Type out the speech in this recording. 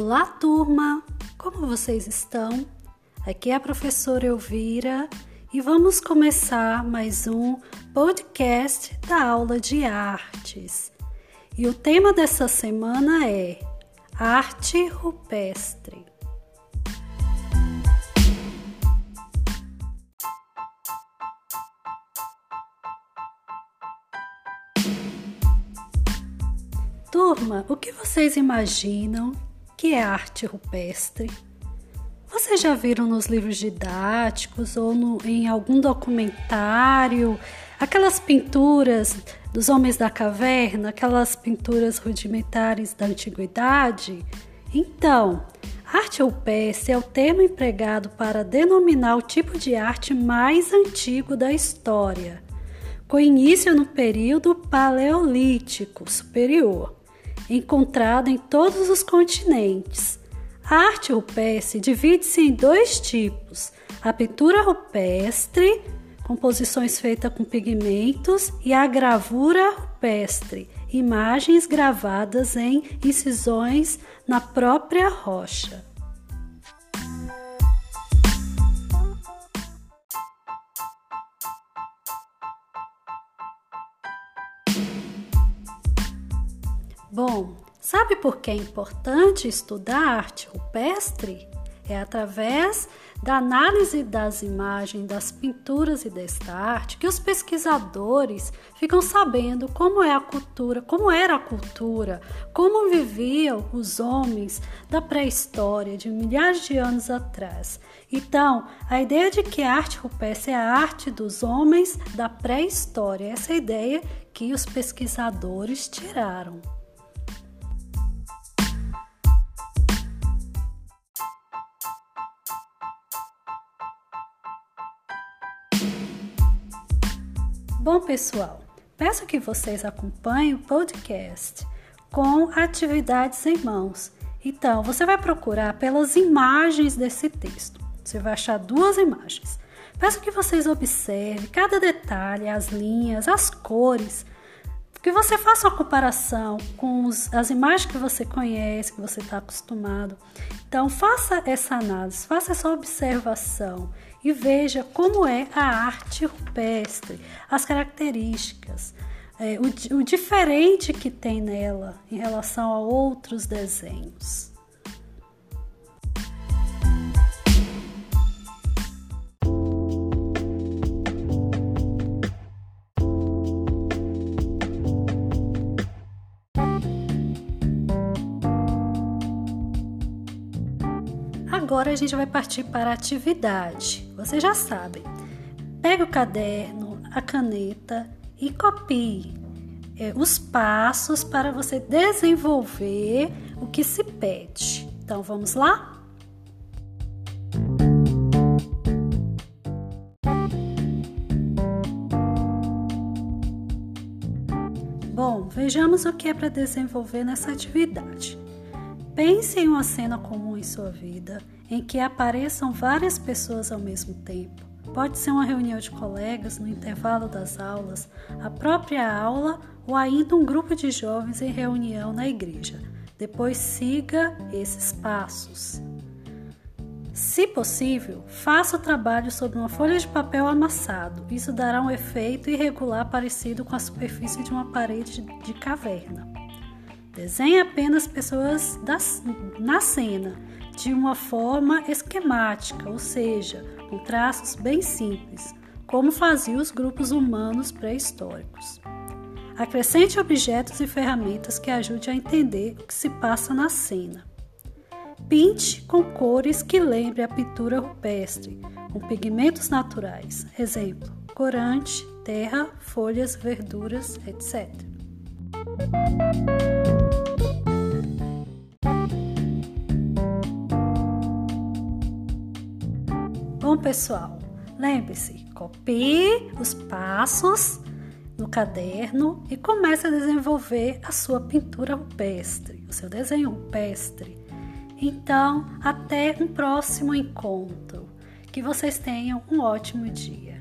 Olá, turma! Como vocês estão? Aqui é a professora Elvira e vamos começar mais um podcast da aula de artes. E o tema dessa semana é Arte Rupestre. Turma, o que vocês imaginam que é arte rupestre? Vocês já viram nos livros didáticos ou no, em algum documentário aquelas pinturas dos homens da caverna, aquelas pinturas rudimentares da antiguidade? Então, arte rupestre é o termo empregado para denominar o tipo de arte mais antigo da história, com início no período paleolítico superior encontrada em todos os continentes. A arte rupestre divide-se em dois tipos: a pintura rupestre, composições feitas com pigmentos, e a gravura rupestre, imagens gravadas em incisões na própria rocha. Bom, sabe por que é importante estudar arte rupestre? É através da análise das imagens, das pinturas e desta arte que os pesquisadores ficam sabendo como é a cultura, como era a cultura, como viviam os homens da pré-história de milhares de anos atrás. Então, a ideia de que a arte rupestre é a arte dos homens da pré-história, essa é a ideia que os pesquisadores tiraram. Bom, pessoal, peço que vocês acompanhem o podcast com atividades em mãos. Então, você vai procurar pelas imagens desse texto. Você vai achar duas imagens. Peço que vocês observem cada detalhe, as linhas, as cores, que você faça uma comparação com os, as imagens que você conhece, que você está acostumado. Então, faça essa análise, faça essa observação e veja como é a arte rupestre, as características, é, o, o diferente que tem nela em relação a outros desenhos. Agora a gente vai partir para a atividade. Vocês já sabem. Pegue o caderno, a caneta e copie é, os passos para você desenvolver o que se pede. Então vamos lá? Bom, vejamos o que é para desenvolver nessa atividade. Pense em uma cena comum em sua vida em que apareçam várias pessoas ao mesmo tempo. Pode ser uma reunião de colegas no intervalo das aulas, a própria aula ou ainda um grupo de jovens em reunião na igreja. Depois siga esses passos. Se possível, faça o trabalho sobre uma folha de papel amassado. Isso dará um efeito irregular parecido com a superfície de uma parede de caverna. Desenhe apenas pessoas das, na cena, de uma forma esquemática, ou seja, com traços bem simples, como faziam os grupos humanos pré-históricos. Acrescente objetos e ferramentas que ajudem a entender o que se passa na cena. Pinte com cores que lembrem a pintura rupestre, com pigmentos naturais, exemplo, corante, terra, folhas, verduras, etc. pessoal, lembre-se, copie os passos no caderno e comece a desenvolver a sua pintura rupestre, o seu desenho rupestre. Então, até um próximo encontro. Que vocês tenham um ótimo dia.